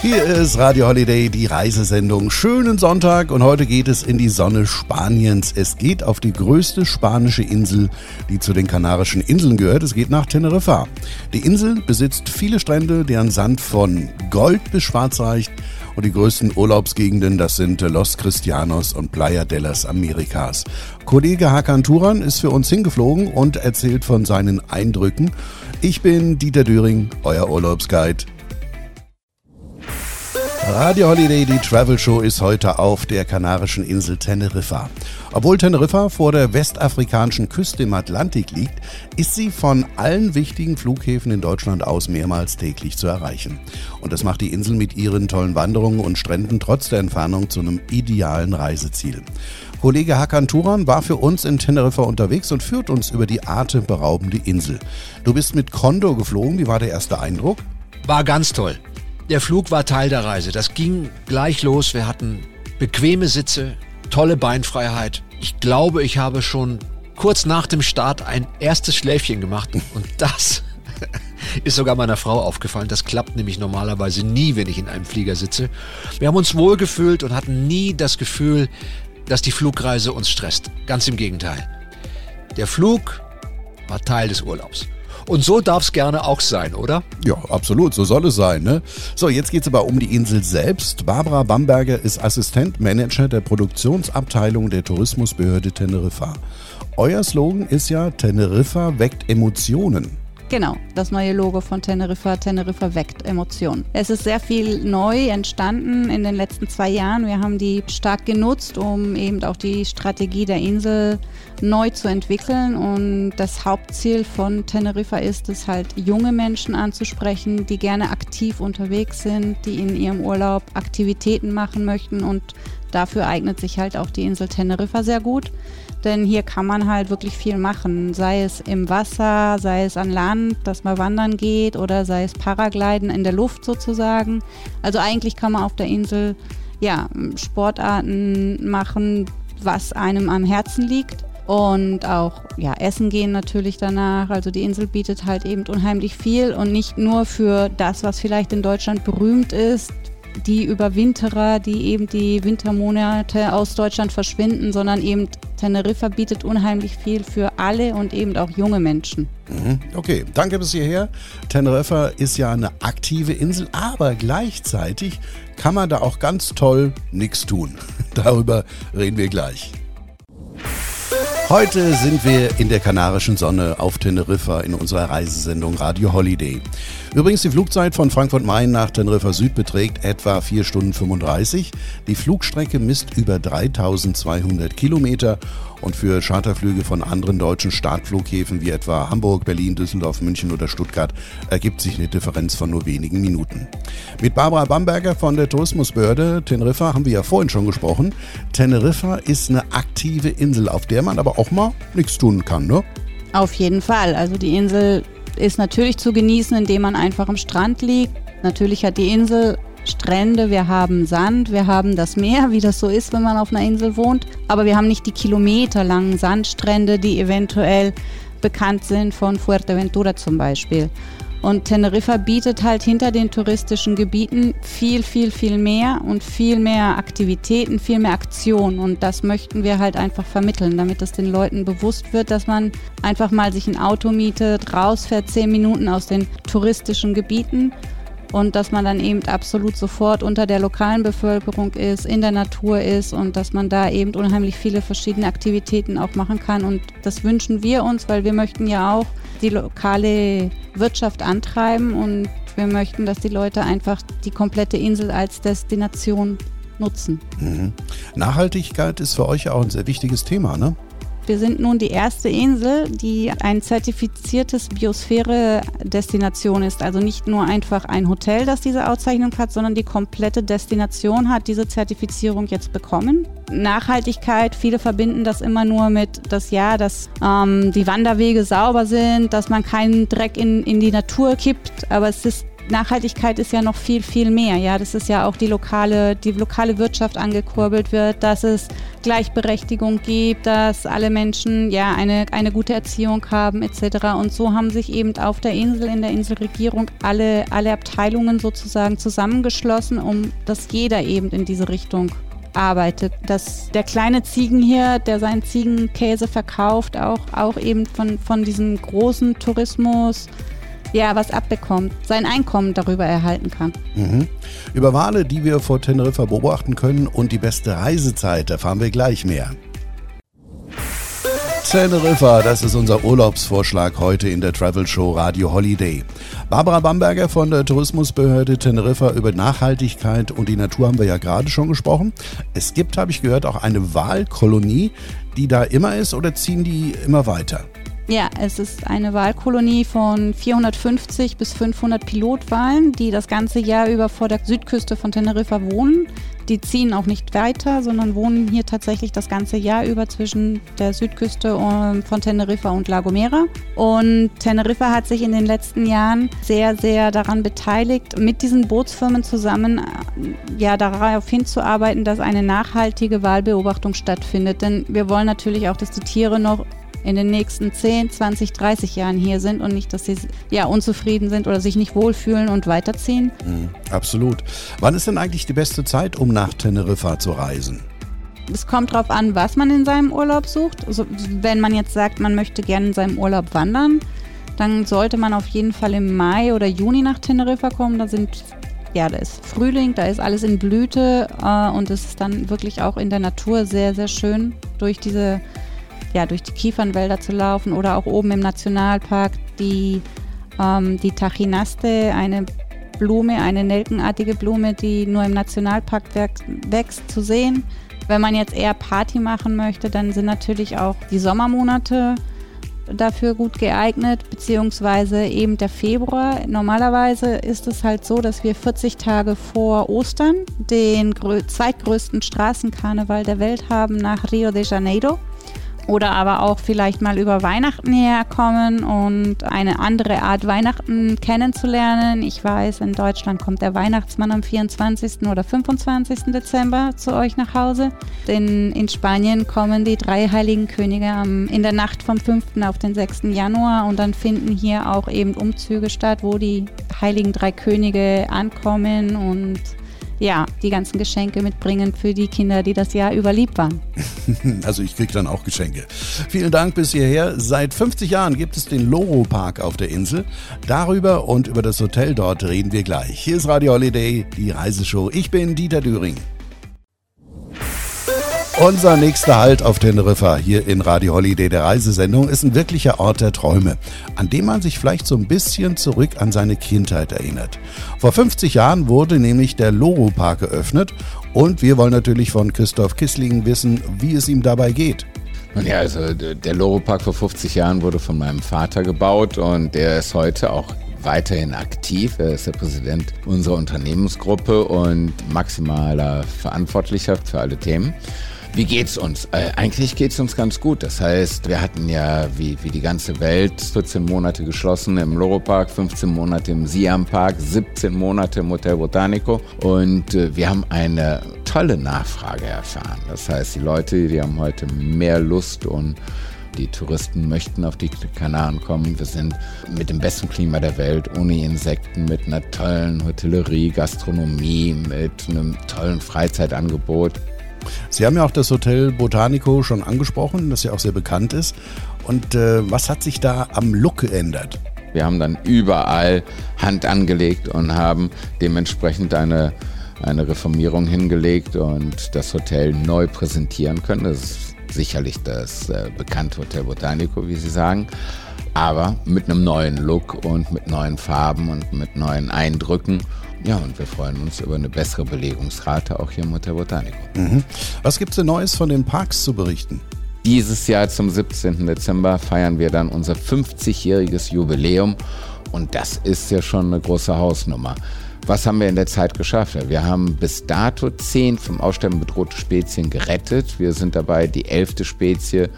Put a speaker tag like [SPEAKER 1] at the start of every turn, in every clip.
[SPEAKER 1] Hier ist Radio Holiday, die Reisesendung. Schönen Sonntag und heute geht es in die Sonne Spaniens. Es geht auf die größte spanische Insel, die zu den Kanarischen Inseln gehört. Es geht nach Teneriffa. Die Insel besitzt viele Strände, deren Sand von Gold bis Schwarz reicht. Und die größten Urlaubsgegenden, das sind Los Cristianos und Playa de las Americas. Kollege Hakan Turan ist für uns hingeflogen und erzählt von seinen Eindrücken. Ich bin Dieter Döring, euer Urlaubsguide. Radio Holiday, die Travel Show, ist heute auf der kanarischen Insel Teneriffa. Obwohl Teneriffa vor der westafrikanischen Küste im Atlantik liegt, ist sie von allen wichtigen Flughäfen in Deutschland aus mehrmals täglich zu erreichen. Und das macht die Insel mit ihren tollen Wanderungen und Stränden trotz der Entfernung zu einem idealen Reiseziel. Kollege Hakan Turan war für uns in Teneriffa unterwegs und führt uns über die atemberaubende Insel. Du bist mit Kondo geflogen, wie war der erste Eindruck?
[SPEAKER 2] War ganz toll. Der Flug war Teil der Reise. Das ging gleich los. Wir hatten bequeme Sitze, tolle Beinfreiheit. Ich glaube, ich habe schon kurz nach dem Start ein erstes Schläfchen gemacht. Und das ist sogar meiner Frau aufgefallen. Das klappt nämlich normalerweise nie, wenn ich in einem Flieger sitze. Wir haben uns wohlgefühlt und hatten nie das Gefühl, dass die Flugreise uns stresst. Ganz im Gegenteil. Der Flug war Teil des Urlaubs. Und so darf es gerne auch sein, oder?
[SPEAKER 1] Ja, absolut, so soll es sein. Ne? So, jetzt geht es aber um die Insel selbst. Barbara Bamberger ist Assistentmanager der Produktionsabteilung der Tourismusbehörde Teneriffa. Euer Slogan ist ja Teneriffa weckt Emotionen.
[SPEAKER 3] Genau, das neue Logo von Teneriffa. Teneriffa weckt Emotionen. Es ist sehr viel neu entstanden in den letzten zwei Jahren. Wir haben die stark genutzt, um eben auch die Strategie der Insel neu zu entwickeln. Und das Hauptziel von Teneriffa ist es halt, junge Menschen anzusprechen, die gerne aktiv unterwegs sind, die in ihrem Urlaub Aktivitäten machen möchten. Und dafür eignet sich halt auch die Insel Teneriffa sehr gut denn hier kann man halt wirklich viel machen, sei es im Wasser, sei es an Land, dass man wandern geht oder sei es Paragliden in der Luft sozusagen. Also eigentlich kann man auf der Insel ja, Sportarten machen, was einem am Herzen liegt. Und auch ja, essen gehen natürlich danach. Also die Insel bietet halt eben unheimlich viel und nicht nur für das, was vielleicht in Deutschland berühmt ist, die Überwinterer, die eben die Wintermonate aus Deutschland verschwinden, sondern eben Teneriffa bietet unheimlich viel für alle und eben auch junge Menschen.
[SPEAKER 1] Mhm. Okay, danke bis hierher. Teneriffa ist ja eine aktive Insel, aber gleichzeitig kann man da auch ganz toll nichts tun. Darüber reden wir gleich. Heute sind wir in der kanarischen Sonne auf Teneriffa in unserer Reisesendung Radio Holiday. Übrigens, die Flugzeit von Frankfurt-Main nach Teneriffa Süd beträgt etwa 4 Stunden 35. Die Flugstrecke misst über 3200 Kilometer und für Charterflüge von anderen deutschen Startflughäfen wie etwa Hamburg, Berlin, Düsseldorf, München oder Stuttgart ergibt sich eine Differenz von nur wenigen Minuten. Mit Barbara Bamberger von der Tourismusbehörde Teneriffa haben wir ja vorhin schon gesprochen. Teneriffa ist eine aktive Insel, auf der man aber auch mal nichts tun kann, ne?
[SPEAKER 3] Auf jeden Fall. Also die Insel ist natürlich zu genießen, indem man einfach am Strand liegt. Natürlich hat die Insel Strände, wir haben Sand, wir haben das Meer, wie das so ist, wenn man auf einer Insel wohnt. Aber wir haben nicht die kilometerlangen Sandstrände, die eventuell bekannt sind von Fuerteventura zum Beispiel. Und Teneriffa bietet halt hinter den touristischen Gebieten viel, viel, viel mehr und viel mehr Aktivitäten, viel mehr Aktion. Und das möchten wir halt einfach vermitteln, damit es den Leuten bewusst wird, dass man einfach mal sich ein Auto mietet, rausfährt, zehn Minuten aus den touristischen Gebieten und dass man dann eben absolut sofort unter der lokalen Bevölkerung ist, in der Natur ist und dass man da eben unheimlich viele verschiedene Aktivitäten auch machen kann. Und das wünschen wir uns, weil wir möchten ja auch die lokale Wirtschaft antreiben und wir möchten, dass die Leute einfach die komplette Insel als Destination nutzen.
[SPEAKER 1] Mhm. Nachhaltigkeit ist für euch auch ein sehr wichtiges Thema, ne?
[SPEAKER 3] Wir sind nun die erste Insel, die ein zertifiziertes Biosphäre-Destination ist. Also nicht nur einfach ein Hotel, das diese Auszeichnung hat, sondern die komplette Destination hat diese Zertifizierung jetzt bekommen. Nachhaltigkeit, viele verbinden das immer nur mit das Jahr, dass ähm, die Wanderwege sauber sind, dass man keinen Dreck in, in die Natur kippt. Aber es ist Nachhaltigkeit ist ja noch viel, viel mehr. Ja, das ist ja auch die lokale, die lokale Wirtschaft angekurbelt wird, dass es Gleichberechtigung gibt, dass alle Menschen ja eine, eine gute Erziehung haben etc. Und so haben sich eben auf der Insel, in der Inselregierung alle, alle Abteilungen sozusagen zusammengeschlossen, um dass jeder eben in diese Richtung arbeitet. Dass der kleine Ziegenhirt, der seinen Ziegenkäse verkauft, auch, auch eben von, von diesem großen Tourismus ja, was abbekommt, sein Einkommen darüber erhalten kann.
[SPEAKER 1] Mhm. Über Wale, die wir vor Teneriffa beobachten können und die beste Reisezeit, erfahren wir gleich mehr. Teneriffa, das ist unser Urlaubsvorschlag heute in der Travel Show Radio Holiday. Barbara Bamberger von der Tourismusbehörde Teneriffa über Nachhaltigkeit und die Natur haben wir ja gerade schon gesprochen. Es gibt, habe ich gehört, auch eine Wahlkolonie, die da immer ist oder ziehen die immer weiter?
[SPEAKER 3] Ja, es ist eine Wahlkolonie von 450 bis 500 Pilotwahlen, die das ganze Jahr über vor der Südküste von Teneriffa wohnen. Die ziehen auch nicht weiter, sondern wohnen hier tatsächlich das ganze Jahr über zwischen der Südküste ähm, von Teneriffa und La Gomera. Und Teneriffa hat sich in den letzten Jahren sehr, sehr daran beteiligt, mit diesen Bootsfirmen zusammen äh, ja, darauf hinzuarbeiten, dass eine nachhaltige Wahlbeobachtung stattfindet. Denn wir wollen natürlich auch, dass die Tiere noch in den nächsten 10, 20, 30 Jahren hier sind und nicht, dass sie ja unzufrieden sind oder sich nicht wohlfühlen und weiterziehen.
[SPEAKER 1] Mhm, absolut. Wann ist denn eigentlich die beste Zeit, um nach Teneriffa zu reisen?
[SPEAKER 3] Es kommt darauf an, was man in seinem Urlaub sucht. Also, wenn man jetzt sagt, man möchte gerne in seinem Urlaub wandern, dann sollte man auf jeden Fall im Mai oder Juni nach Teneriffa kommen. Da sind ja, da ist Frühling, da ist alles in Blüte äh, und es ist dann wirklich auch in der Natur sehr, sehr schön durch diese ja, durch die Kiefernwälder zu laufen oder auch oben im Nationalpark die, ähm, die Tachinaste, eine Blume, eine nelkenartige Blume, die nur im Nationalpark wächst, zu sehen. Wenn man jetzt eher Party machen möchte, dann sind natürlich auch die Sommermonate dafür gut geeignet, beziehungsweise eben der Februar. Normalerweise ist es halt so, dass wir 40 Tage vor Ostern den zweitgrößten Straßenkarneval der Welt haben nach Rio de Janeiro oder aber auch vielleicht mal über Weihnachten herkommen und eine andere Art Weihnachten kennenzulernen. Ich weiß, in Deutschland kommt der Weihnachtsmann am 24. oder 25. Dezember zu euch nach Hause. Denn in Spanien kommen die drei heiligen Könige in der Nacht vom 5. auf den 6. Januar und dann finden hier auch eben Umzüge statt, wo die heiligen drei Könige ankommen und ja, die ganzen Geschenke mitbringen für die Kinder, die das Jahr über lieb waren.
[SPEAKER 1] Also ich kriege dann auch Geschenke. Vielen Dank bis hierher. Seit 50 Jahren gibt es den Loro Park auf der Insel. Darüber und über das Hotel dort reden wir gleich. Hier ist Radio Holiday, die Reiseshow. Ich bin Dieter Düring. Unser nächster Halt auf Teneriffa hier in Radio Holiday der Reisesendung ist ein wirklicher Ort der Träume, an dem man sich vielleicht so ein bisschen zurück an seine Kindheit erinnert. Vor 50 Jahren wurde nämlich der Loro Park eröffnet und wir wollen natürlich von Christoph Kissling wissen, wie es ihm dabei geht.
[SPEAKER 4] Nun ja, also der Loro Park vor 50 Jahren wurde von meinem Vater gebaut und der ist heute auch weiterhin aktiv. Er ist der Präsident unserer Unternehmensgruppe und maximaler Verantwortlicher für alle Themen. Wie geht's uns? Äh, eigentlich geht's uns ganz gut. Das heißt, wir hatten ja wie, wie die ganze Welt 14 Monate geschlossen im Loro Park, 15 Monate im Siam Park, 17 Monate im Hotel Botanico und äh, wir haben eine tolle Nachfrage erfahren. Das heißt, die Leute, die haben heute mehr Lust und die Touristen möchten auf die Kanaren kommen. Wir sind mit dem besten Klima der Welt, ohne Insekten, mit einer tollen Hotellerie, Gastronomie, mit einem tollen Freizeitangebot.
[SPEAKER 1] Sie haben ja auch das Hotel Botanico schon angesprochen, das ja auch sehr bekannt ist. Und äh, was hat sich da am Look geändert?
[SPEAKER 4] Wir haben dann überall Hand angelegt und haben dementsprechend eine, eine Reformierung hingelegt und das Hotel neu präsentieren können. Das ist sicherlich das äh, bekannte Hotel Botanico, wie Sie sagen, aber mit einem neuen Look und mit neuen Farben und mit neuen Eindrücken. Ja, und wir freuen uns über eine bessere Belegungsrate auch hier im Hotel Botanico.
[SPEAKER 1] Mhm. Was gibt es denn Neues von den Parks zu berichten?
[SPEAKER 4] Dieses Jahr zum 17. Dezember feiern wir dann unser 50-jähriges Jubiläum Und das ist ja schon eine große Hausnummer. Was haben wir in der Zeit geschafft? Wir haben bis dato zehn vom Aussterben bedrohte Spezien gerettet. Wir sind dabei die elfte Spezie,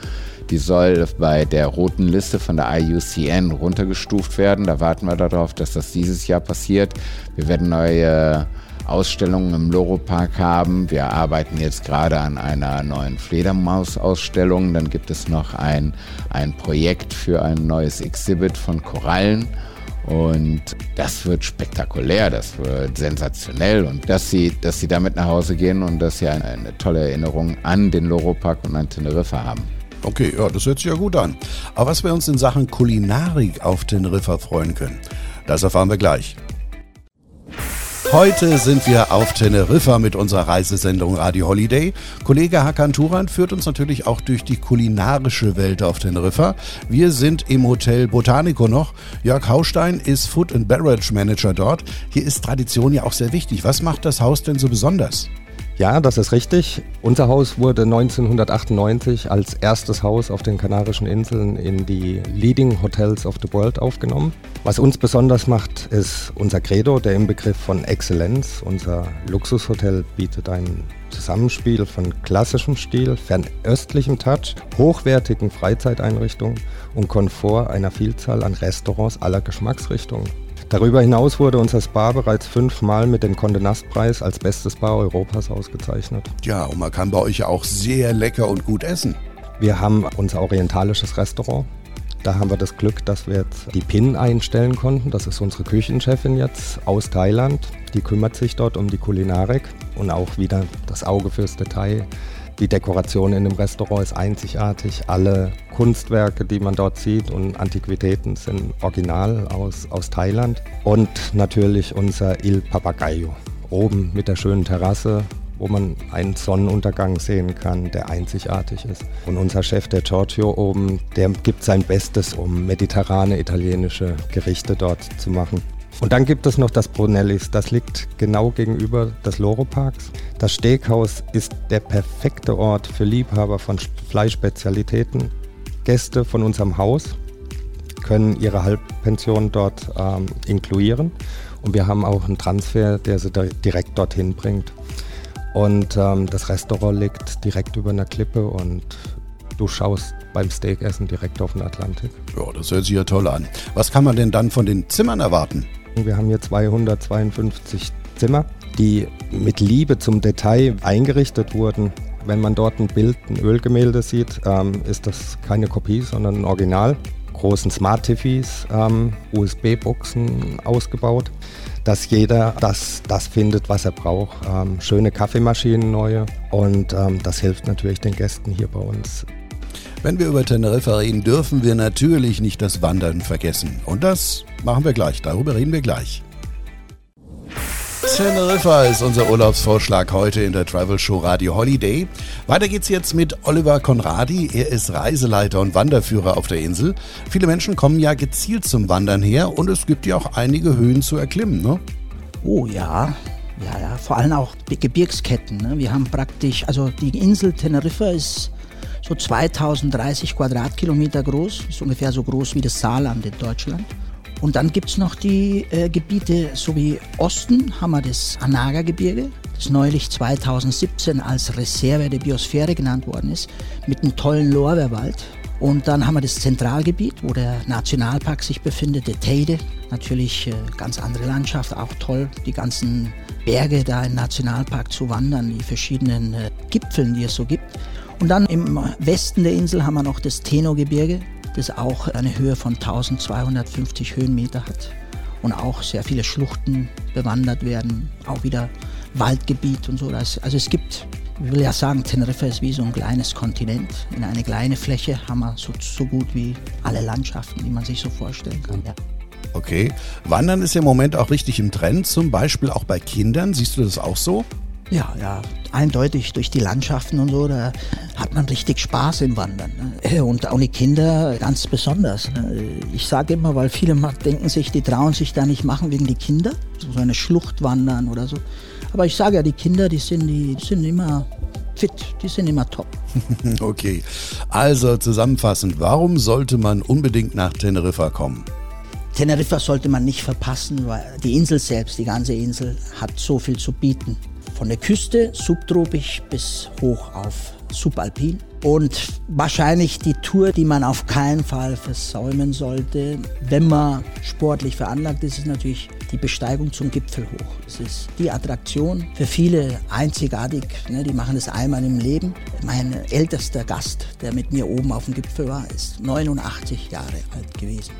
[SPEAKER 4] die soll bei der roten Liste von der IUCN runtergestuft werden. Da warten wir darauf, dass das dieses Jahr passiert. Wir werden neue Ausstellungen im Loro-Park haben. Wir arbeiten jetzt gerade an einer neuen Fledermaus-Ausstellung. Dann gibt es noch ein, ein Projekt für ein neues Exhibit von Korallen. Und das wird spektakulär, das wird sensationell. Und dass sie, dass sie damit nach Hause gehen und dass sie eine, eine tolle Erinnerung an den Loro-Park und an Teneriffa haben.
[SPEAKER 1] Okay, ja, das hört sich ja gut an. Aber was wir uns in Sachen Kulinarik auf Teneriffa freuen können, das erfahren wir gleich. Heute sind wir auf Teneriffa mit unserer Reisesendung Radio Holiday. Kollege Hakan Turan führt uns natürlich auch durch die kulinarische Welt auf Teneriffa. Wir sind im Hotel Botanico noch. Jörg Haustein ist Food and Beverage Manager dort. Hier ist Tradition ja auch sehr wichtig. Was macht das Haus denn so besonders?
[SPEAKER 5] Ja, das ist richtig. Unser Haus wurde 1998 als erstes Haus auf den Kanarischen Inseln in die Leading Hotels of the World aufgenommen. Was uns besonders macht, ist unser Credo, der im Begriff von Exzellenz. Unser Luxushotel bietet ein Zusammenspiel von klassischem Stil, fernöstlichem Touch, hochwertigen Freizeiteinrichtungen und Komfort einer Vielzahl an Restaurants aller Geschmacksrichtungen. Darüber hinaus wurde unser Spa bereits fünfmal mit dem Condé Nast Preis als bestes Spa Europas ausgezeichnet.
[SPEAKER 1] Ja, und man kann bei euch ja auch sehr lecker und gut essen.
[SPEAKER 5] Wir haben unser orientalisches Restaurant. Da haben wir das Glück, dass wir jetzt die Pin einstellen konnten. Das ist unsere Küchenchefin jetzt aus Thailand. Die kümmert sich dort um die Kulinarik und auch wieder das Auge fürs Detail. Die Dekoration in dem Restaurant ist einzigartig. Alle Kunstwerke, die man dort sieht und Antiquitäten sind original aus, aus Thailand. Und natürlich unser Il Papagayo. Oben mit der schönen Terrasse, wo man einen Sonnenuntergang sehen kann, der einzigartig ist. Und unser Chef, der Giorgio oben, der gibt sein Bestes, um mediterrane italienische Gerichte dort zu machen. Und dann gibt es noch das Brunellis, das liegt genau gegenüber des Loro-Parks. Das Steakhaus ist der perfekte Ort für Liebhaber von Fleischspezialitäten. Gäste von unserem Haus können ihre Halbpension dort ähm, inkluieren und wir haben auch einen Transfer, der sie direkt dorthin bringt. Und ähm, das Restaurant liegt direkt über einer Klippe und du schaust beim Steakessen direkt auf den Atlantik.
[SPEAKER 1] Ja, das hört sich ja toll an. Was kann man denn dann von den Zimmern erwarten?
[SPEAKER 5] Wir haben hier 252 Zimmer, die mit Liebe zum Detail eingerichtet wurden. Wenn man dort ein Bild, ein Ölgemälde sieht, ähm, ist das keine Kopie, sondern ein Original. Großen Smart TVs, ähm, USB-Buchsen ausgebaut, dass jeder das, das findet, was er braucht. Ähm, schöne Kaffeemaschinen, neue. Und ähm, das hilft natürlich den Gästen hier bei uns
[SPEAKER 1] wenn wir über Teneriffa reden, dürfen wir natürlich nicht das Wandern vergessen. Und das machen wir gleich. Darüber reden wir gleich. Teneriffa ist unser Urlaubsvorschlag heute in der Travel Show Radio Holiday. Weiter geht's jetzt mit Oliver Conradi. Er ist Reiseleiter und Wanderführer auf der Insel. Viele Menschen kommen ja gezielt zum Wandern her und es gibt ja auch einige Höhen zu erklimmen, ne?
[SPEAKER 6] Oh ja, ja, ja, vor allem auch die Gebirgsketten. Ne? Wir haben praktisch, also die Insel Teneriffa ist so 2030 Quadratkilometer groß, ist ungefähr so groß wie das Saarland in Deutschland. Und dann gibt es noch die äh, Gebiete, so wie Osten haben wir das Anaga-Gebirge, das neulich 2017 als Reserve der Biosphäre genannt worden ist, mit einem tollen Lorbeerwald. Und dann haben wir das Zentralgebiet, wo der Nationalpark sich befindet, der Teide. Natürlich äh, ganz andere Landschaft, auch toll, die ganzen Berge da im Nationalpark zu wandern, die verschiedenen äh, Gipfeln, die es so gibt. Und dann im Westen der Insel haben wir noch das Teno-Gebirge, das auch eine Höhe von 1250 Höhenmeter hat und auch sehr viele Schluchten bewandert werden, auch wieder Waldgebiet und so. Also es gibt, ich will ja sagen, Teneriffa ist wie so ein kleines Kontinent. In eine kleine Fläche haben wir so, so gut wie alle Landschaften, die man sich so vorstellen kann. Ja.
[SPEAKER 1] Okay. Wandern ist im Moment auch richtig im Trend, zum Beispiel auch bei Kindern. Siehst du das auch so?
[SPEAKER 6] Ja, ja, eindeutig durch die Landschaften und so, da hat man richtig Spaß im Wandern. Ne? Und auch die Kinder ganz besonders. Ne? Ich sage immer, weil viele denken sich, die trauen sich da nicht machen wegen die Kinder, so eine Schlucht wandern oder so. Aber ich sage ja, die Kinder, die sind, die sind immer fit, die sind immer top.
[SPEAKER 1] okay, also zusammenfassend, warum sollte man unbedingt nach Teneriffa kommen?
[SPEAKER 6] Teneriffa sollte man nicht verpassen, weil die Insel selbst, die ganze Insel, hat so viel zu bieten. Von der Küste subtropisch bis hoch auf subalpin. Und wahrscheinlich die Tour, die man auf keinen Fall versäumen sollte, wenn man sportlich veranlagt ist, ist natürlich die Besteigung zum Gipfel hoch. Es ist die Attraktion, für viele einzigartig. Ne, die machen das einmal im Leben. Mein ältester Gast, der mit mir oben auf dem Gipfel war, ist 89 Jahre alt gewesen.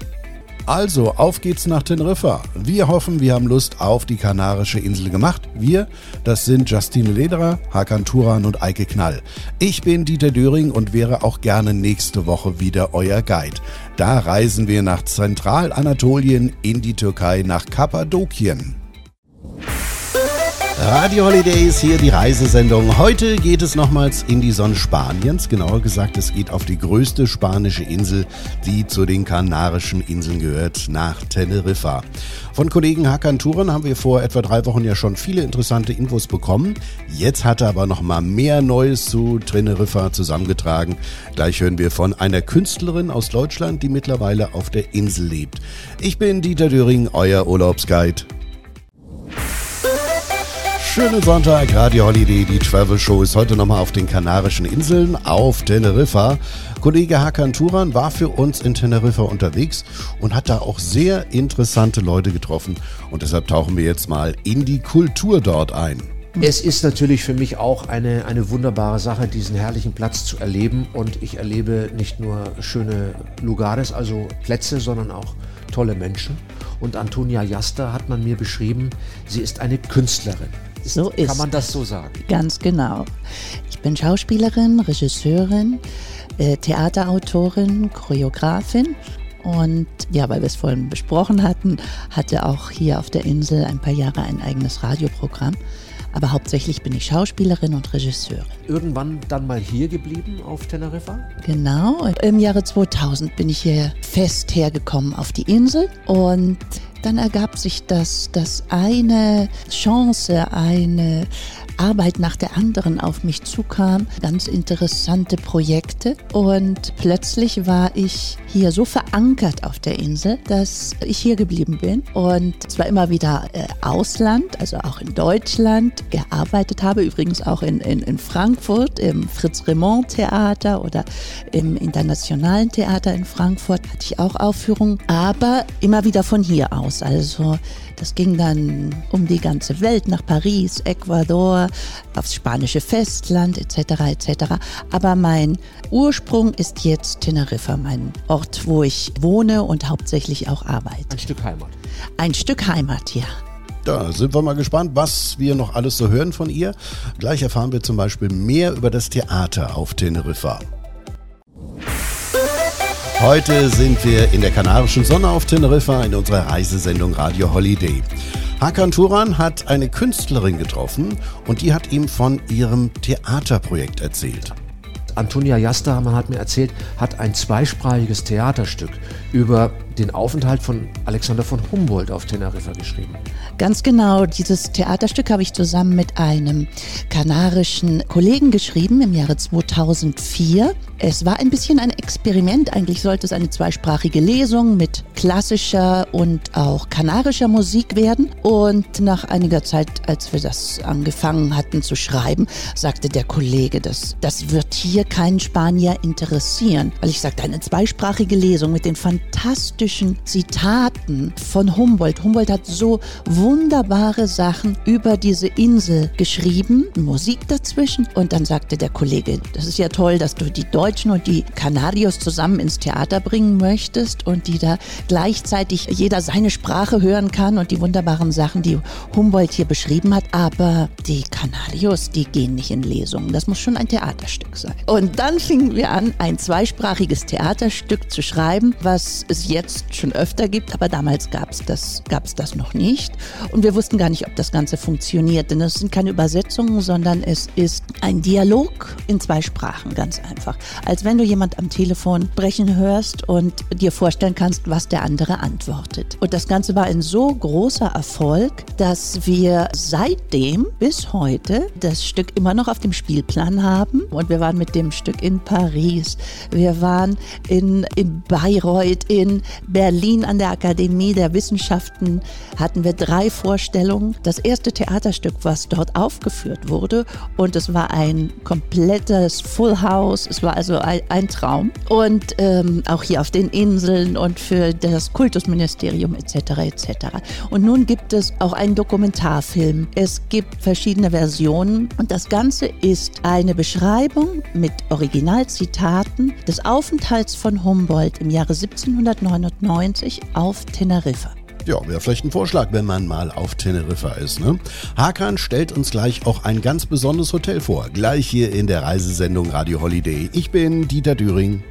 [SPEAKER 1] Also, auf geht's nach Teneriffa. Wir hoffen, wir haben Lust auf die Kanarische Insel gemacht. Wir, das sind Justine Lederer, Hakan Turan und Eike Knall. Ich bin Dieter Döring und wäre auch gerne nächste Woche wieder euer Guide. Da reisen wir nach Zentralanatolien in die Türkei nach Kappadokien. Radio Holidays, hier die Reisesendung. Heute geht es nochmals in die Sonne Spaniens. Genauer gesagt, es geht auf die größte spanische Insel, die zu den Kanarischen Inseln gehört, nach Teneriffa. Von Kollegen Hakan Turan haben wir vor etwa drei Wochen ja schon viele interessante Infos bekommen. Jetzt hat er aber nochmal mehr Neues zu Teneriffa zusammengetragen. Gleich hören wir von einer Künstlerin aus Deutschland, die mittlerweile auf der Insel lebt. Ich bin Dieter Döring, euer Urlaubsguide. Schönen Sonntag, Radio Holiday, die Travel Show ist heute nochmal auf den Kanarischen Inseln auf Teneriffa. Kollege Hakan Turan war für uns in Teneriffa unterwegs und hat da auch sehr interessante Leute getroffen. Und deshalb tauchen wir jetzt mal in die Kultur dort ein.
[SPEAKER 2] Es ist natürlich für mich auch eine, eine wunderbare Sache, diesen herrlichen Platz zu erleben. Und ich erlebe nicht nur schöne Lugares, also Plätze, sondern auch tolle Menschen. Und Antonia Jaster hat man mir beschrieben, sie ist eine Künstlerin.
[SPEAKER 7] So ist
[SPEAKER 2] Kann man das so sagen?
[SPEAKER 7] Ganz genau. Ich bin Schauspielerin, Regisseurin, äh, Theaterautorin, Choreografin. Und ja, weil wir es vorhin besprochen hatten, hatte auch hier auf der Insel ein paar Jahre ein eigenes Radioprogramm. Aber hauptsächlich bin ich Schauspielerin und Regisseurin.
[SPEAKER 2] Irgendwann dann mal hier geblieben auf Teneriffa?
[SPEAKER 7] Genau. Im Jahre 2000 bin ich hier fest hergekommen auf die Insel und dann ergab sich das, dass eine Chance, eine Arbeit nach der anderen auf mich zukam, ganz interessante Projekte. Und plötzlich war ich hier so verankert auf der Insel, dass ich hier geblieben bin. Und zwar immer wieder äh, Ausland, also auch in Deutschland gearbeitet habe, übrigens auch in, in, in Frankfurt im Fritz Remond Theater oder im Internationalen Theater in Frankfurt hatte ich auch Aufführungen, aber immer wieder von hier aus, also das ging dann um die ganze Welt, nach Paris, Ecuador, aufs spanische Festland etc. etc. Aber mein Ursprung ist jetzt Teneriffa, mein Ort, wo ich wohne und hauptsächlich auch arbeite.
[SPEAKER 2] Ein Stück Heimat.
[SPEAKER 7] Ein Stück Heimat, ja.
[SPEAKER 1] Da sind wir mal gespannt, was wir noch alles so hören von ihr. Gleich erfahren wir zum Beispiel mehr über das Theater auf Teneriffa. Heute sind wir in der kanarischen Sonne auf Teneriffa in unserer Reisesendung Radio Holiday. Hakan Turan hat eine Künstlerin getroffen und die hat ihm von ihrem Theaterprojekt erzählt.
[SPEAKER 2] Antonia Jasterhammer hat mir erzählt, hat ein zweisprachiges Theaterstück über den Aufenthalt von Alexander von Humboldt auf Teneriffa geschrieben.
[SPEAKER 7] Ganz genau, dieses Theaterstück habe ich zusammen mit einem kanarischen Kollegen geschrieben im Jahre 2004. Es war ein bisschen ein Experiment. Eigentlich sollte es eine zweisprachige Lesung mit klassischer und auch kanarischer Musik werden. Und nach einiger Zeit, als wir das angefangen hatten zu schreiben, sagte der Kollege, das, das wird hier keinen Spanier interessieren. Weil ich sagte, eine zweisprachige Lesung mit den fantastischen Zitaten von Humboldt. Humboldt hat so wunderbare Sachen über diese Insel geschrieben, Musik dazwischen. Und dann sagte der Kollege, das ist ja toll, dass du die Deutschen und die Kanarios zusammen ins Theater bringen möchtest und die da gleichzeitig jeder seine Sprache hören kann und die wunderbaren Sachen, die Humboldt hier beschrieben hat. Aber die Kanarios, die gehen nicht in Lesungen. Das muss schon ein Theaterstück sein. Und dann fingen wir an, ein zweisprachiges Theaterstück zu schreiben, was es jetzt schon öfter gibt, aber damals gab es das, gab's das noch nicht. Und wir wussten gar nicht, ob das Ganze funktioniert, denn es sind keine Übersetzungen, sondern es ist ein Dialog in zwei Sprachen, ganz einfach. Als wenn du jemand am Telefon sprechen hörst und dir vorstellen kannst, was der andere antwortet. Und das Ganze war ein so großer Erfolg, dass wir seitdem bis heute das Stück immer noch auf dem Spielplan haben. Und wir waren mit dem Stück in Paris, wir waren in, in Bayreuth, Und in Berlin an der Akademie der Wissenschaften hatten wir drei Vorstellungen. Das erste Theaterstück, was dort aufgeführt wurde, und es war ein komplettes Full House. Es war also ein, Traum. Und ähm, auch hier auf den Inseln und für das Kultusministerium etc. etc. Und nun gibt es auch einen Dokumentarfilm. Es gibt verschiedene Versionen und das Ganze ist eine Beschreibung mit Originalzitaten des Aufenthalts von Humboldt im Jahre 1799 auf Teneriffa.
[SPEAKER 1] Ja, wäre vielleicht ein Vorschlag, wenn man mal auf Teneriffa ist. Ne? Hakan stellt uns gleich auch ein ganz besonderes Hotel vor. Gleich hier in der Reisesendung Radio Holiday. Ich bin Dieter Düring.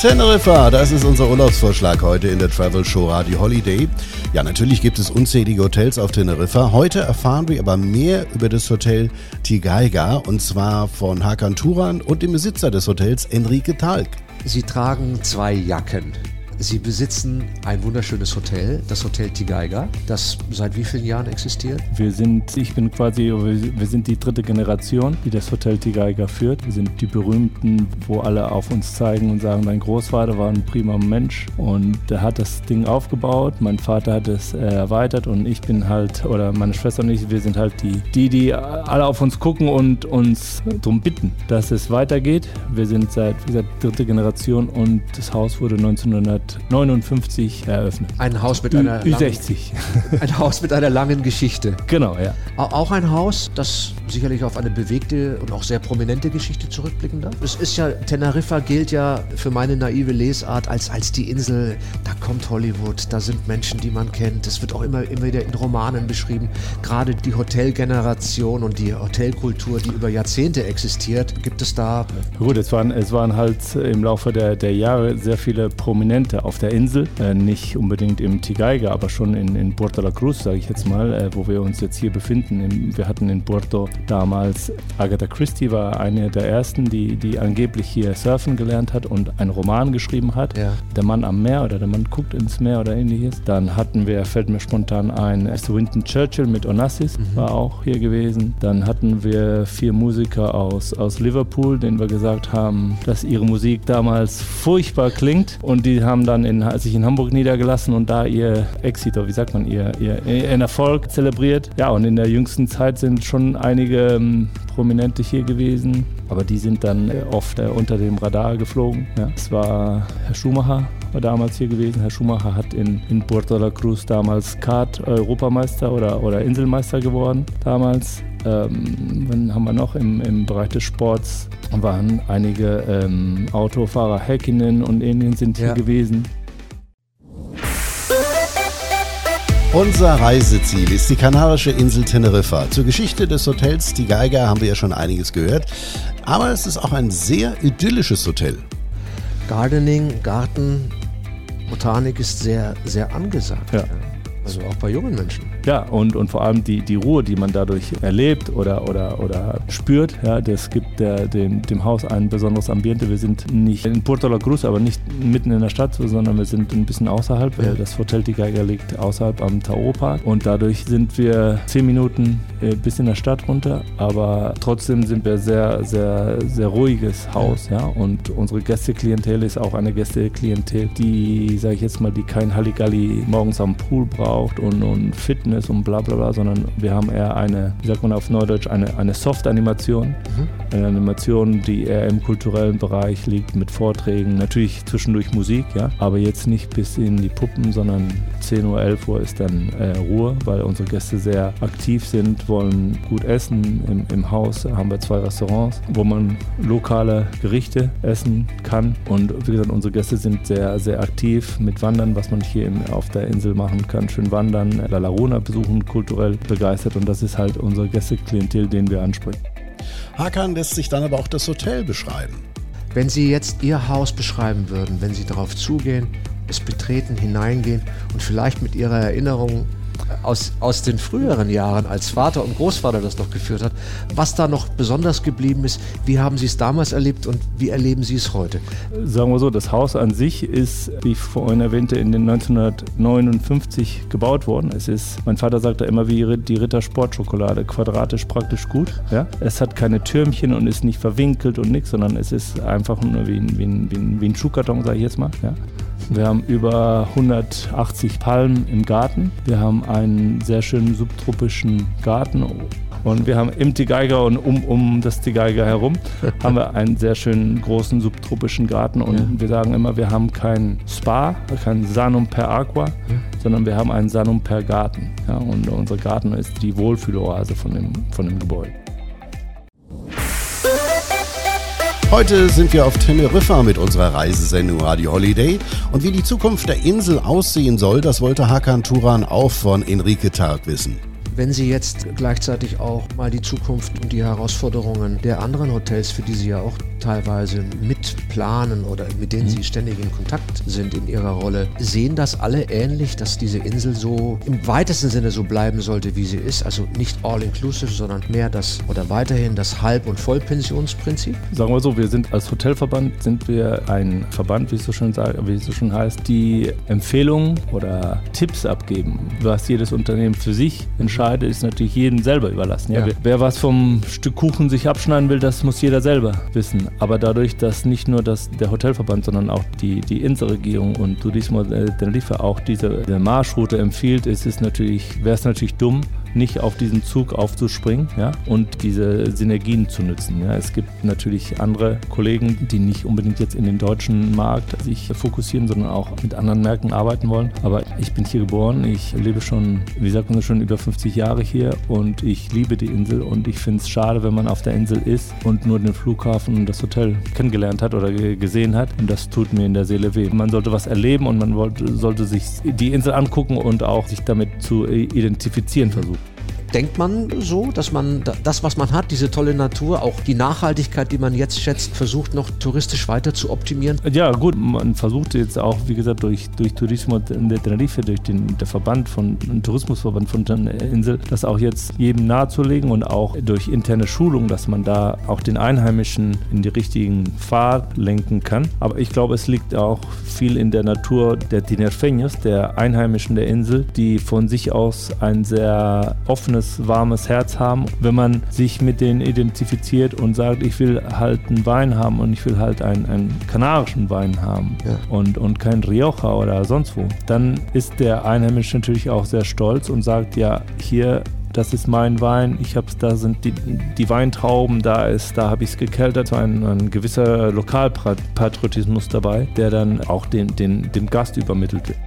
[SPEAKER 1] Teneriffa, das ist unser Urlaubsvorschlag heute in der Travel Show Radio Holiday. Ja, natürlich gibt es unzählige Hotels auf Teneriffa. Heute erfahren wir aber mehr über das Hotel Tigaiga und zwar von Hakan Turan und dem Besitzer des Hotels Enrique Talk.
[SPEAKER 2] Sie tragen zwei Jacken. Sie besitzen ein wunderschönes Hotel, das Hotel Tigaiga, das seit wie vielen Jahren existiert?
[SPEAKER 8] Wir sind, ich bin quasi, wir sind die dritte Generation, die das Hotel Tigaiga führt. Wir sind die berühmten, wo alle auf uns zeigen und sagen, mein Großvater war ein prima Mensch und der hat das Ding aufgebaut. Mein Vater hat es äh, erweitert und ich bin halt, oder meine Schwester und ich, wir sind halt die, die, die alle auf uns gucken und uns darum bitten, dass es weitergeht. Wir sind seit, wie gesagt, dritte Generation und das Haus wurde 1900 1959 eröffnet.
[SPEAKER 2] Ein Haus mit einer
[SPEAKER 8] Ü 60.
[SPEAKER 2] ein Haus mit einer langen Geschichte.
[SPEAKER 8] Genau, ja.
[SPEAKER 2] Auch ein Haus, das sicherlich auf eine bewegte und auch sehr prominente Geschichte zurückblicken darf. Es ist ja, Teneriffa gilt ja für meine naive Lesart als, als die Insel, da kommt Hollywood, da sind Menschen, die man kennt. Es wird auch immer, immer wieder in Romanen beschrieben. Gerade die Hotelgeneration und die Hotelkultur, die über Jahrzehnte existiert, gibt es da.
[SPEAKER 8] Gut, es waren, es waren halt im Laufe der, der Jahre sehr viele prominente Städte auf der Insel, äh, nicht unbedingt im Tigaiga, aber schon in, in Puerto La Cruz, sage ich jetzt mal, äh, wo wir uns jetzt hier befinden. wir hatten in Puerto damals, Agatha Christie war eine der ersten, die, die angeblich hier surfen gelernt hat und einen Roman geschrieben hat. Ja. Der Mann am Meer oder der Mann guckt ins Meer oder ähnliches. Dann hatten wir, fällt mir spontan ein, Mr. Winston Churchill mit Onassis mhm. war auch hier gewesen. Dann hatten wir vier Musiker aus, aus Liverpool, denen wir gesagt haben, dass ihre Musik damals furchtbar klingt und die haben dann in, sich in Hamburg niedergelassen und da ihr Exit, wie sagt man, ihr, ihr, ihren Erfolg zelebriert. Ja, und in der jüngsten Zeit sind schon einige ähm, Prominente hier gewesen, aber die sind dann äh, oft äh, unter dem Radar geflogen. Ja. Es war Herr Schumacher, war damals hier gewesen. Herr Schumacher hat in, in Puerto La Cruz damals Kart-Europameister oder, oder Inselmeister geworden damals. Ähm, dann haben wir noch im, im Bereich des Sports waren einige ähm, Autofahrer, Häkkinen und ähnlichen sind hier ja. gewesen.
[SPEAKER 1] Unser Reiseziel ist die kanarische Insel Teneriffa. Zur Geschichte des Hotels Die Geiger haben wir ja schon einiges gehört, aber es ist auch ein sehr idyllisches Hotel.
[SPEAKER 2] Gardening, Garten, Botanik ist sehr, sehr angesagt. Ja. Also auch bei jungen Menschen.
[SPEAKER 8] Ja, und, und vor allem die, die Ruhe, die man dadurch erlebt oder, oder, oder spürt, ja, das gibt der, dem, dem Haus ein besonderes Ambiente. Wir sind nicht in Puerto La Cruz, aber nicht mitten in der Stadt, sondern wir sind ein bisschen außerhalb. Das Hotel Tigaiga liegt außerhalb am Tao Park und dadurch sind wir zehn Minuten äh, bis in der Stadt runter, aber trotzdem sind wir sehr, sehr, sehr ruhiges Haus. Ja. ja? Und unsere Gästeklientel ist auch eine Gästeklientel, die, sage ich jetzt mal, die kein Halligalli morgens am Pool braucht und, und Fitness ist und bla bla bla, sondern wir haben eher eine, wie sagt man auf Neudeutsch, eine, eine Soft-Animation. Mhm. Eine Animation, die eher im kulturellen Bereich liegt mit Vorträgen, natürlich zwischendurch Musik, ja, aber jetzt nicht bis in die Puppen, sondern 10 Uhr, 11 Uhr ist dann äh, Ruhe, weil unsere Gäste sehr aktiv sind, wollen gut essen. Im, Im Haus haben wir zwei Restaurants, wo man lokale Gerichte essen kann. Und wie gesagt, unsere Gäste sind sehr, sehr aktiv mit Wandern, was man hier im, auf der Insel machen kann. Schön wandern, La Laruna besuchen, kulturell begeistert und das ist halt unser Gästeklientel, den wir ansprechen.
[SPEAKER 1] Hakan lässt sich dann aber auch das Hotel beschreiben.
[SPEAKER 2] Wenn Sie jetzt Ihr Haus beschreiben würden, wenn Sie darauf zugehen, es betreten, hineingehen und vielleicht mit Ihrer Erinnerung aus, aus den früheren Jahren, als Vater und Großvater das noch geführt hat, was da noch besonders geblieben ist. Wie haben Sie es damals erlebt und wie erleben Sie es heute?
[SPEAKER 8] Sagen wir so, das Haus an sich ist, wie ich vorhin erwähnte, in den 1959 gebaut worden. Es ist, mein Vater sagte immer wie die Ritter Sportschokolade, quadratisch praktisch gut. Ja? Es hat keine Türmchen und ist nicht verwinkelt und nichts, sondern es ist einfach nur wie ein, wie ein, wie ein, wie ein Schuhkarton, sage ich jetzt mal. Ja? Wir haben über 180 Palmen im Garten. Wir haben einen sehr schönen subtropischen Garten. Und wir haben im Tigeiger und um, um das Tigeiger herum haben wir einen sehr schönen großen subtropischen Garten. Und ja. wir sagen immer, wir haben kein Spa, kein Sanum per Aqua, ja. sondern wir haben einen Sanum per Garten. Ja, und unser Garten ist die Wohlfühloase von dem, von dem Gebäude.
[SPEAKER 1] Heute sind wir auf Teneriffa mit unserer Reisesendung Radio Holiday. Und wie die Zukunft der Insel aussehen soll, das wollte Hakan Turan auch von Enrique Targ wissen.
[SPEAKER 2] Wenn Sie jetzt gleichzeitig auch mal die Zukunft und die Herausforderungen der anderen Hotels, für die Sie ja auch teilweise mitplanen oder mit denen Sie mhm. ständig in Kontakt sind in Ihrer Rolle, sehen das alle ähnlich, dass diese Insel so im weitesten Sinne so bleiben sollte, wie sie ist? Also nicht all-inclusive, sondern mehr das oder weiterhin das Halb- und Vollpensionsprinzip?
[SPEAKER 8] Sagen wir so, wir sind als Hotelverband sind wir ein Verband, wie es so schön, wie es so schön heißt, die Empfehlungen oder Tipps abgeben, was jedes Unternehmen für sich entscheidet entscheide, ist natürlich jedem selber überlassen. Ja? Ja. Wer was vom Stück Kuchen sich abschneiden will, das muss jeder selber wissen. Aber dadurch, dass nicht nur das, der Hotelverband, sondern auch die, die Inselregierung und Turismo Tenerife auch diese Marschroute empfiehlt, ist es natürlich, wäre es natürlich dumm, nicht auf diesen Zug aufzuspringen ja, und diese Synergien zu nutzen. Ja. Es gibt natürlich andere Kollegen, die nicht unbedingt jetzt in den deutschen Markt sich fokussieren, sondern auch mit anderen Märkten arbeiten wollen. Aber ich bin hier geboren, ich lebe schon, wie sagt man schon, über 50 Jahre hier und ich liebe die Insel und ich finde es schade, wenn man auf der Insel ist und nur den Flughafen und das Hotel kennengelernt hat oder gesehen hat. Und das tut mir in der Seele weh. Man sollte was erleben und man sollte sich die Insel angucken und auch sich damit zu identifizieren versuchen
[SPEAKER 2] denkt man so, dass man das, was man hat, diese tolle Natur, auch die Nachhaltigkeit, die man jetzt schätzt, versucht noch touristisch weiter zu optimieren?
[SPEAKER 8] Ja, gut, man versucht jetzt auch, wie gesagt, durch, durch Tourismus der Tenerife, durch den der Verband von Tourismusverband von der Insel, das auch jetzt jedem nahezulegen und auch durch interne Schulung, dass man da auch den Einheimischen in die richtigen Pfad lenken kann. Aber ich glaube, es liegt auch viel in der Natur der Tinerfeños, der Einheimischen der Insel, die von sich aus ein sehr offenes offenes, warmes Herz haben. Wenn man sich mit denen identifiziert und sagt, ich will halt einen Wein haben und ich will halt einen, einen kanarischen Wein haben ja. und, und kein Rioja oder sonst wo, dann ist der Einheimische natürlich auch sehr stolz und sagt, ja, hier das ist mein Wein, ich hab's, da sind die, die Weintrauben, da ist, da habe ich es gekeltert. So ein, ein gewisser Lokalpatriotismus dabei, der dann auch den, den, dem Gast übermittelt wird.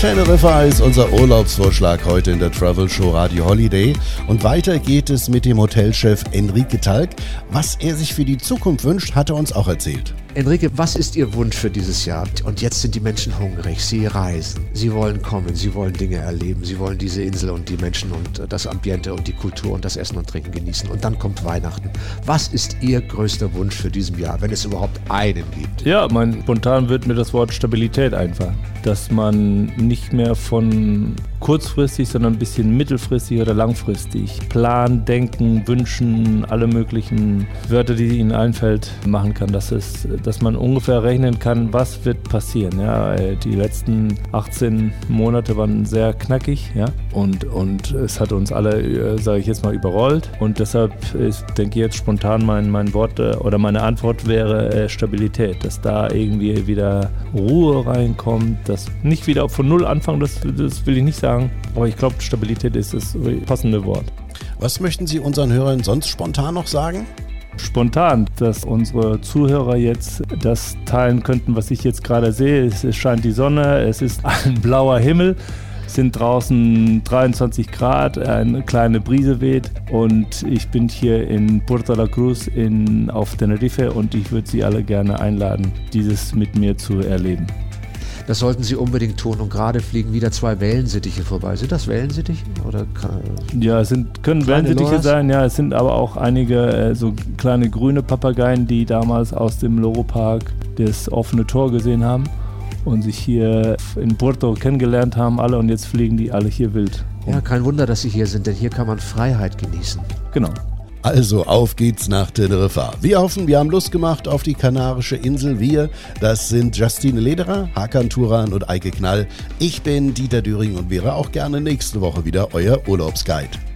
[SPEAKER 1] Teneriffa ist unser Urlaubsvorschlag heute in der Travel Show Radio Holiday. Und weiter geht es mit dem Hotelchef Enrique Talk. Was er sich für die Zukunft wünscht, hat er uns auch erzählt.
[SPEAKER 2] Enrique, was ist Ihr Wunsch für dieses Jahr? Und jetzt sind die Menschen hungrig, sie reisen, sie wollen kommen, sie wollen Dinge erleben, sie wollen diese Insel und die Menschen und das Ambiente und die Kultur und das Essen und Trinken genießen. Und dann kommt Weihnachten. Was ist Ihr größter Wunsch für dieses Jahr, wenn es überhaupt einen gibt?
[SPEAKER 8] Ja, mein spontan wird mir das Wort Stabilität einfallen. Dass man nicht mehr von kurzfristig, sondern ein bisschen mittelfristig oder langfristig planen, denken, wünschen, alle möglichen Wörter, die Ihnen einfällt, machen kann. Das ist, dass man ungefähr rechnen kann, was wird passieren. Ja, die letzten 18 Monate waren sehr knackig, ja, und, und es hat uns alle, äh, sage ich jetzt mal, überrollt. Und deshalb ist, denke ich jetzt spontan mein, mein Wort äh, oder meine Antwort wäre äh, Stabilität, dass da irgendwie wieder Ruhe reinkommt, dass nicht wieder von Null anfangen, das, das will ich nicht sagen, aber ich glaube, Stabilität ist das passende Wort.
[SPEAKER 1] Was möchten Sie unseren Hörern sonst spontan noch sagen?
[SPEAKER 8] spontan, dass unsere Zuhörer jetzt das teilen könnten, was ich jetzt gerade sehe. Es scheint die Sonne, es ist ein blauer Himmel, es sind draußen 23 Grad, eine kleine Brise weht und ich bin hier in Puerto la Cruz in, auf Tenerife und ich würde Sie alle gerne einladen, dieses mit mir zu erleben.
[SPEAKER 2] Das sollten Sie unbedingt tun. Und gerade fliegen wieder zwei Wellensittiche vorbei. Sind das Wellensittiche? Oder
[SPEAKER 8] ja, es sind, können Wellensittiche Loras? sein. Ja, es sind aber auch einige äh, so kleine grüne Papageien, die damals aus dem Loro Park das offene Tor gesehen haben und sich hier in Porto kennengelernt haben alle und jetzt fliegen die alle hier wild.
[SPEAKER 2] Ja, kein Wunder, dass sie hier sind, denn hier kann man Freiheit genießen.
[SPEAKER 8] Genau.
[SPEAKER 1] Also auf geht's nach Teneriffa. Wir hoffen, wir haben Lust gemacht auf die kanarische Insel. Wir, das sind Justine Lederer, Hakan Turan und Eike Knall. Ich bin Dieter Düring und wäre auch gerne nächste Woche wieder euer Urlaubsguide.